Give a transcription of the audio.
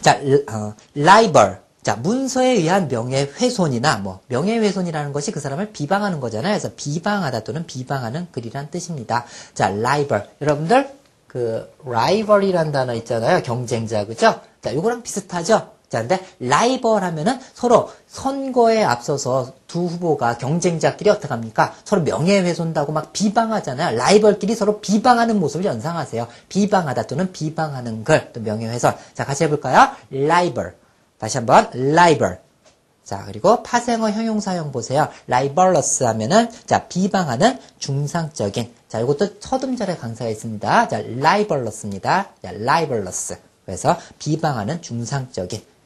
자, 르- 어, libel. 자, 문서에 의한 명예훼손이나 뭐 명예훼손이라는 것이 그 사람을 비방하는 거잖아요. 그래서 비방하다 또는 비방하는 글이란 뜻입니다. 자, libel. 여러분들 그 rival이라는 단어 있잖아요. 경쟁자 그죠? 자, 요거랑 비슷하죠? 자, 근데 라이벌 하면은 서로 선거에 앞서서 두 후보가 경쟁자끼리 어떻게 합니까? 서로 명예훼손다고 막 비방하잖아요. 라이벌끼리 서로 비방하는 모습을 연상하세요. 비방하다 또는 비방하는 글, 또 명예훼손. 자, 같이 해볼까요? 라이벌. 다시 한번, 라이벌. 자, 그리고 파생어 형용사형 보세요. 라이벌러스 하면은, 자, 비방하는 중상적인. 자, 이것도 서음절에 강사가 있습니다. 자, 라이벌러스입니다. 자, 라이벌러스. 그래서 비방하는 중상적인.